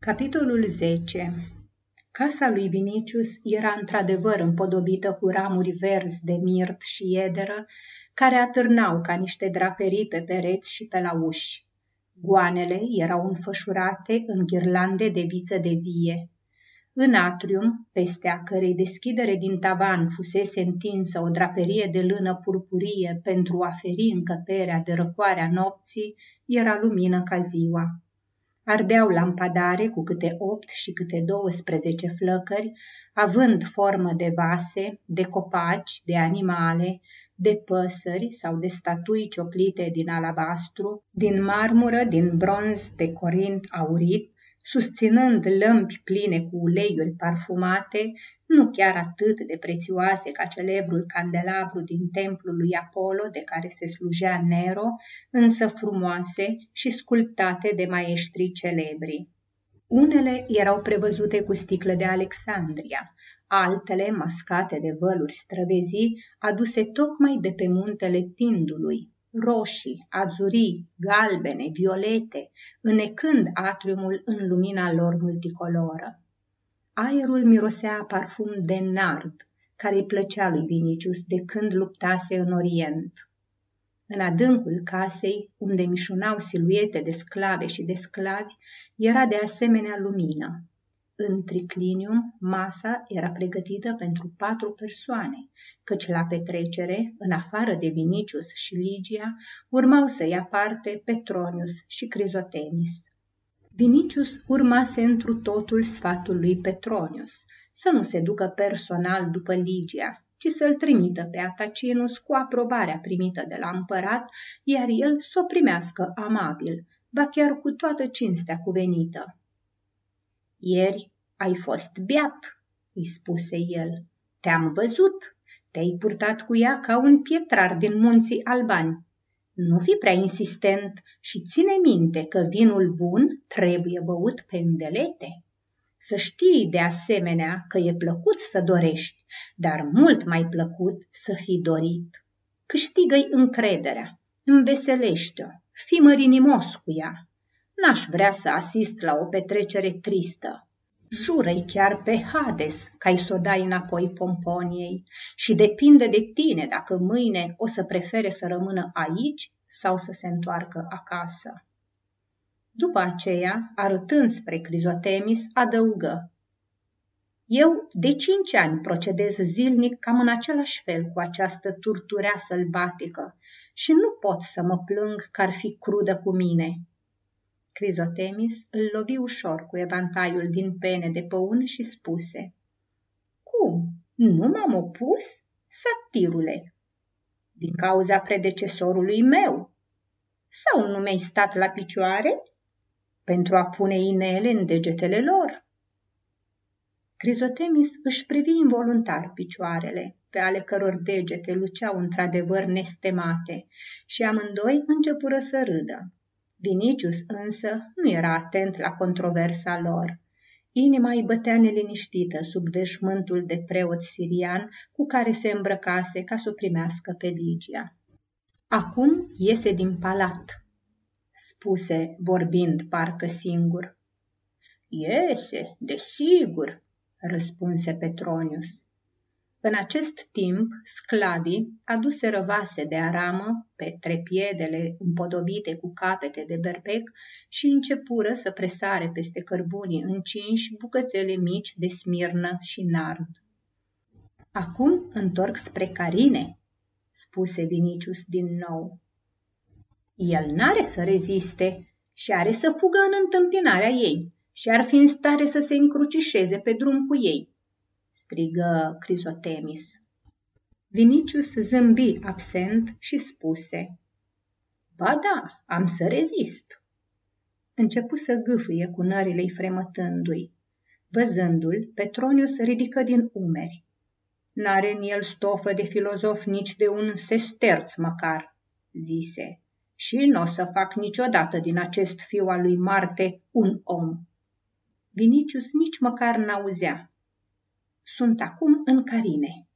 Capitolul 10 Casa lui Vinicius era într-adevăr împodobită cu ramuri verzi de mirt și iederă, care atârnau ca niște draperii pe pereți și pe la uși. Goanele erau înfășurate în ghirlande de viță de vie. În atrium, peste a cărei deschidere din tavan fusese întinsă o draperie de lână purpurie pentru a feri încăperea de răcoarea nopții, era lumină ca ziua. Ardeau lampadare cu câte opt și câte douăsprezece flăcări, având formă de vase, de copaci, de animale, de păsări sau de statui cioplite din alabastru, din marmură, din bronz, de corint aurit, susținând lămpi pline cu uleiuri parfumate, nu chiar atât de prețioase ca celebrul candelabru din templul lui Apollo de care se slujea Nero, însă frumoase și sculptate de maestrii celebri. Unele erau prevăzute cu sticlă de Alexandria, altele mascate de văluri străvezii, aduse tocmai de pe muntele Pindului, roșii, azurii, galbene, violete, înecând atriumul în lumina lor multicoloră. Aerul mirosea parfum de nard, care îi plăcea lui Vinicius de când luptase în Orient. În adâncul casei, unde mișunau siluete de sclave și de sclavi, era de asemenea lumină, în triclinium, masa era pregătită pentru patru persoane, căci la petrecere, în afară de Vinicius și Ligia, urmau să ia parte Petronius și Crizotemis. Vinicius urmase întru totul sfatul lui Petronius, să nu se ducă personal după Ligia, ci să-l trimită pe Atacinus cu aprobarea primită de la împărat, iar el să o primească amabil, ba chiar cu toată cinstea cuvenită. Ieri ai fost beat, îi spuse el. Te-am văzut, te-ai purtat cu ea ca un pietrar din munții albani. Nu fi prea insistent și ține minte că vinul bun trebuie băut pe îndelete. Să știi de asemenea că e plăcut să dorești, dar mult mai plăcut să fii dorit. Câștigă-i încrederea, înveselește-o, fii mărinimos cu ea, N-aș vrea să asist la o petrecere tristă. Jură-i chiar pe Hades ca să o dai înapoi pomponiei și depinde de tine dacă mâine o să prefere să rămână aici sau să se întoarcă acasă. După aceea, arătând spre Crizotemis, adăugă Eu de cinci ani procedez zilnic cam în același fel cu această turturea sălbatică și nu pot să mă plâng că ar fi crudă cu mine. Crizotemis îl lovi ușor cu evantaiul din pene de păun și spuse Cum? Nu m-am opus? Satirule! Din cauza predecesorului meu. Sau nu mi-ai stat la picioare? Pentru a pune inele în degetele lor. Crizotemis își privi involuntar picioarele, pe ale căror degete luceau într-adevăr nestemate, și amândoi începură să râdă. Vinicius însă nu era atent la controversa lor. Inima îi bătea neliniștită sub veșmântul de preot sirian cu care se îmbrăcase ca să o primească pe Ligia. Acum iese din palat, spuse, vorbind parcă singur. Iese, desigur, răspunse Petronius. În acest timp, sclavii aduseră vase de aramă pe trepiedele împodobite cu capete de berbec și începură să presare peste cărbunii încinși bucățele mici de smirnă și nard. Acum întorc spre Carine, spuse Vinicius din nou. El n-are să reziste și are să fugă în întâmpinarea ei și ar fi în stare să se încrucișeze pe drum cu ei, strigă Crisotemis. Vinicius zâmbi absent și spuse, Ba da, am să rezist. Începu să gâfâie cu nările fremătându-i. Văzându-l, Petronius ridică din umeri. N-are în el stofă de filozof nici de un sesterț măcar, zise, și nu o să fac niciodată din acest fiu al lui Marte un om. Vinicius nici măcar n-auzea, sunt acum în Carine.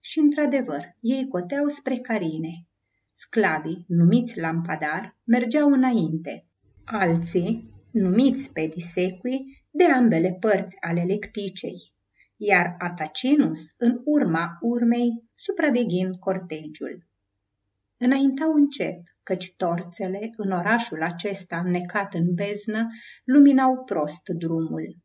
Și într-adevăr, ei coteau spre Carine. Sclavii, numiți lampadar, mergeau înainte. Alții, numiți pedisequi de ambele părți ale lecticei, iar Atacinus în urma urmei supraveghind cortegiul. Înaintau încet, căci torțele, în orașul acesta înnecat în beznă, luminau prost drumul.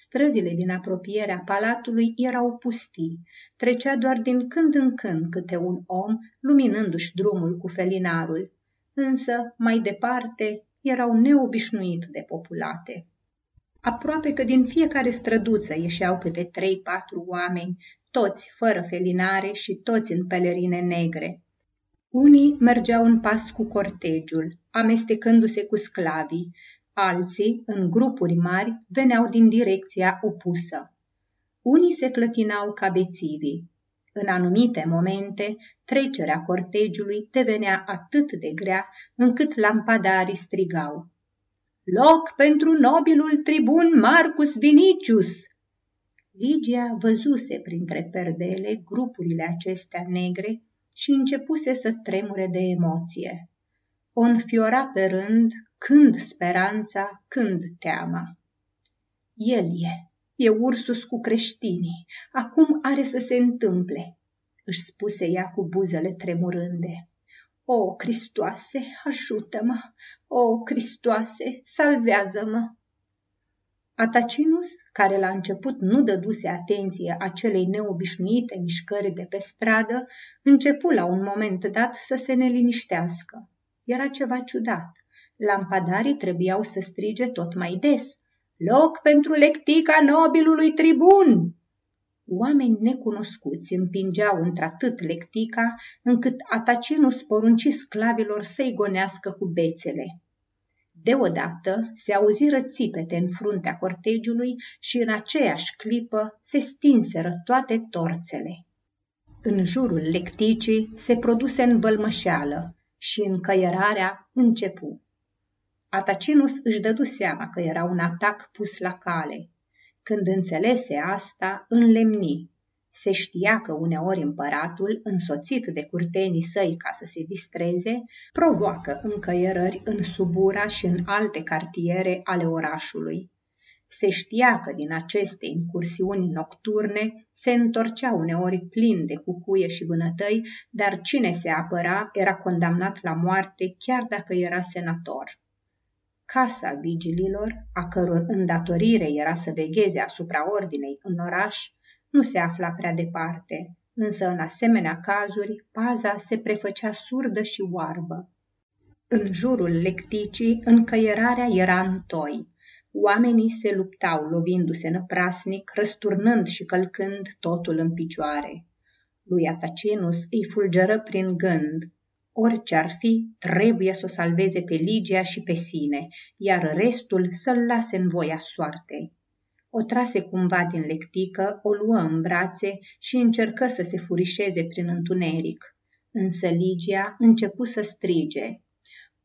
Străzile din apropierea palatului erau pustii, trecea doar din când în când câte un om, luminându-și drumul cu felinarul, însă, mai departe, erau neobișnuit de populate. Aproape că din fiecare străduță ieșeau câte trei-patru oameni, toți fără felinare și toți în pelerine negre. Unii mergeau în pas cu cortegiul, amestecându-se cu sclavii, alții, în grupuri mari, veneau din direcția opusă. Unii se clătinau ca bețivii. În anumite momente, trecerea cortegiului devenea atât de grea încât lampadarii strigau. Loc pentru nobilul tribun Marcus Vinicius! Ligia văzuse printre perdele grupurile acestea negre și începuse să tremure de emoție. O înfiora pe rând, când speranța, când teama. El e, e Ursus cu creștinii, acum are să se întâmple, își spuse ea cu buzele tremurânde. O, Cristoase, ajută-mă! O, Cristoase, salvează-mă! Atacinus, care la început nu dăduse atenție acelei neobișnuite mișcări de pe stradă, începu la un moment dat să se neliniștească. Era ceva ciudat. Lampadarii trebuiau să strige tot mai des. Loc pentru lectica nobilului tribun! Oameni necunoscuți împingeau într-atât lectica, încât Atacinus porunci sclavilor să-i gonească cu bețele. Deodată se auziră țipete în fruntea cortegiului și în aceeași clipă se stinseră toate torțele. În jurul lecticii se produse învălmășeală și încăierarea începu. Atacinus își dădu seama că era un atac pus la cale. Când înțelese asta, înlemni se știa că uneori împăratul, însoțit de curtenii săi ca să se distreze, provoacă încăierări în Subura și în alte cartiere ale orașului. Se știa că din aceste incursiuni nocturne se întorcea uneori plin de cucuie și vânătăi, dar cine se apăra era condamnat la moarte chiar dacă era senator. Casa vigililor, a căror îndatorire era să vegheze asupra ordinei în oraș, nu se afla prea departe, însă în asemenea cazuri paza se prefăcea surdă și oarbă. În jurul lecticii, încăierarea era în toi. Oamenii se luptau, lovindu-se năprasnic, răsturnând și călcând totul în picioare. Lui Atacinus îi fulgeră prin gând. Orice ar fi, trebuie să o salveze pe Ligia și pe sine, iar restul să-l lase în voia soartei. O trase cumva din lectică, o luă în brațe și încercă să se furișeze prin întuneric. Însă Ligia începu să strige.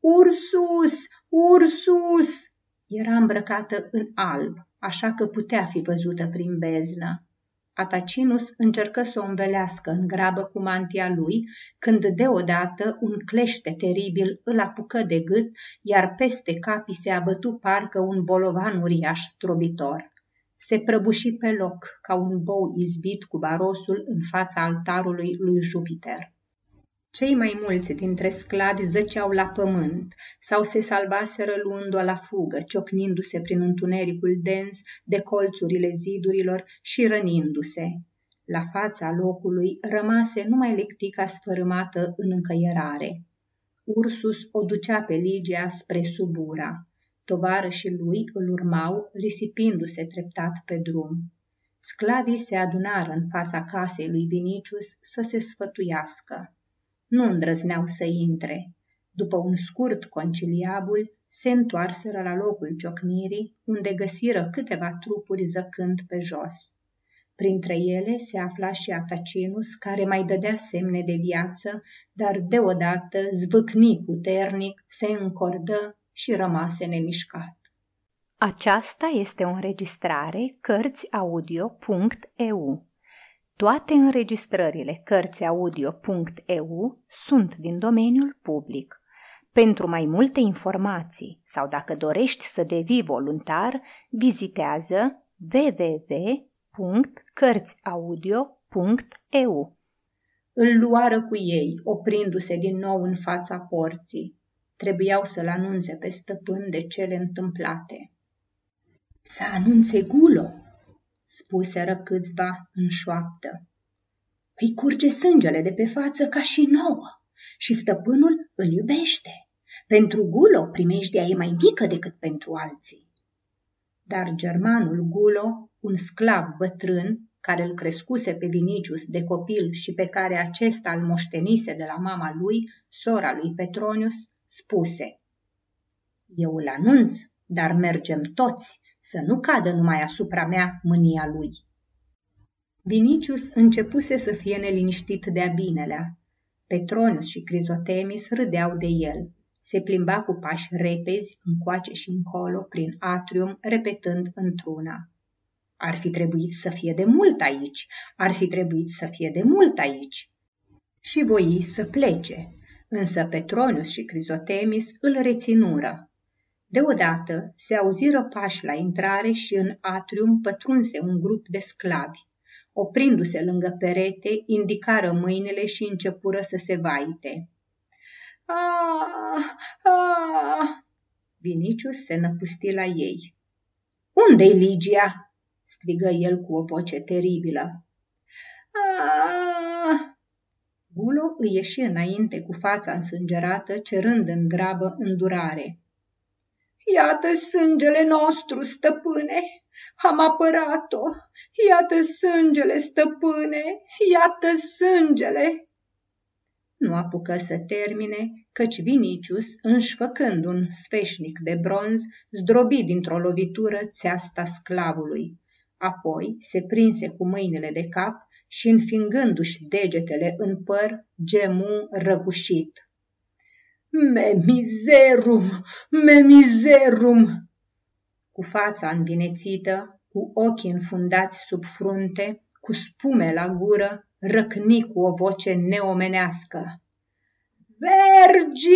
Ursus! Ursus! Era îmbrăcată în alb, așa că putea fi văzută prin beznă. Atacinus încercă să o învelească în grabă cu mantia lui, când deodată un clește teribil îl apucă de gât, iar peste capii se abătu parcă un bolovan uriaș strobitor se prăbuși pe loc ca un bou izbit cu barosul în fața altarului lui Jupiter. Cei mai mulți dintre sclavi zăceau la pământ sau se salvaseră luând-o la fugă, ciocnindu-se prin întunericul dens de colțurile zidurilor și rănindu-se. La fața locului rămase numai lectica sfărâmată în încăierare. Ursus o ducea pe Ligia spre Subura. Tovarășii lui îl urmau, risipindu-se treptat pe drum. Sclavii se adunară în fața casei lui Vinicius să se sfătuiască. Nu îndrăzneau să intre. După un scurt conciliabul, se întoarseră la locul ciocnirii, unde găsiră câteva trupuri zăcând pe jos. Printre ele se afla și Atacinus, care mai dădea semne de viață, dar deodată zvâcni puternic, se încordă și rămase nemișcat. Aceasta este o înregistrare Cărțiaudio.eu. Toate înregistrările Cărțiaudio.eu sunt din domeniul public. Pentru mai multe informații sau dacă dorești să devii voluntar, vizitează www.cărțiaudio.eu. Îl luară cu ei, oprindu-se din nou în fața porții. Trebuiau să-l anunțe pe stăpân de cele întâmplate. Să anunțe Gulo, spuseră câțiva în șoaptă. Îi curge sângele de pe față ca și nouă și stăpânul îl iubește. Pentru Gulo primejdia e mai mică decât pentru alții. Dar germanul Gulo, un sclav bătrân, care îl crescuse pe Vinicius de copil și pe care acesta îl moștenise de la mama lui, sora lui Petronius, spuse Eu îl anunț, dar mergem toți, să nu cadă numai asupra mea mânia lui. Vinicius începuse să fie neliniștit de-a binelea. Petronius și Crizotemis râdeau de el. Se plimba cu pași repezi, încoace și încolo, prin atrium, repetând într-una. Ar fi trebuit să fie de mult aici, ar fi trebuit să fie de mult aici. Și voi să plece, însă Petronius și Crizotemis îl reținură. Deodată se auziră pași la intrare și în atrium pătrunse un grup de sclavi. Oprindu-se lângă perete, indicară mâinile și începură să se vaite. Ah, ah! Vinicius se năpusti la ei. Unde-i Ligia?" strigă el cu o voce teribilă. Ah! Gulo îi ieși înainte cu fața însângerată, cerând în grabă îndurare. Iată sângele nostru, stăpâne, am apărat-o, iată sângele, stăpâne, iată sângele. Nu apucă să termine, căci Vinicius, înșfăcând un sfeșnic de bronz, zdrobi dintr-o lovitură țeasta sclavului. Apoi se prinse cu mâinile de cap și înfingându-și degetele în păr, gemu răgușit. Me mizerum, me mizerum! Cu fața învinețită, cu ochii înfundați sub frunte, cu spume la gură, răcni cu o voce neomenească. Vergi!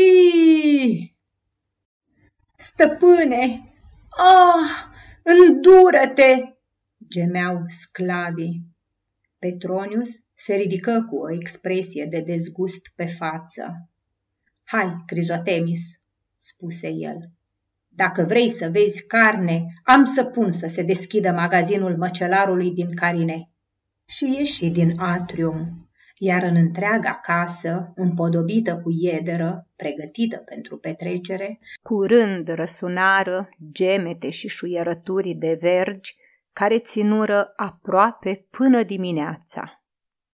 Stăpâne! Ah, îndură-te! gemeau sclavii. Petronius se ridică cu o expresie de dezgust pe față. Hai, Crizotemis, spuse el. Dacă vrei să vezi carne, am să pun să se deschidă magazinul măcelarului din Carine. Și ieși din atrium, iar în întreaga casă, împodobită cu iederă, pregătită pentru petrecere, curând răsunară gemete și șuierături de vergi care ținură aproape până dimineața.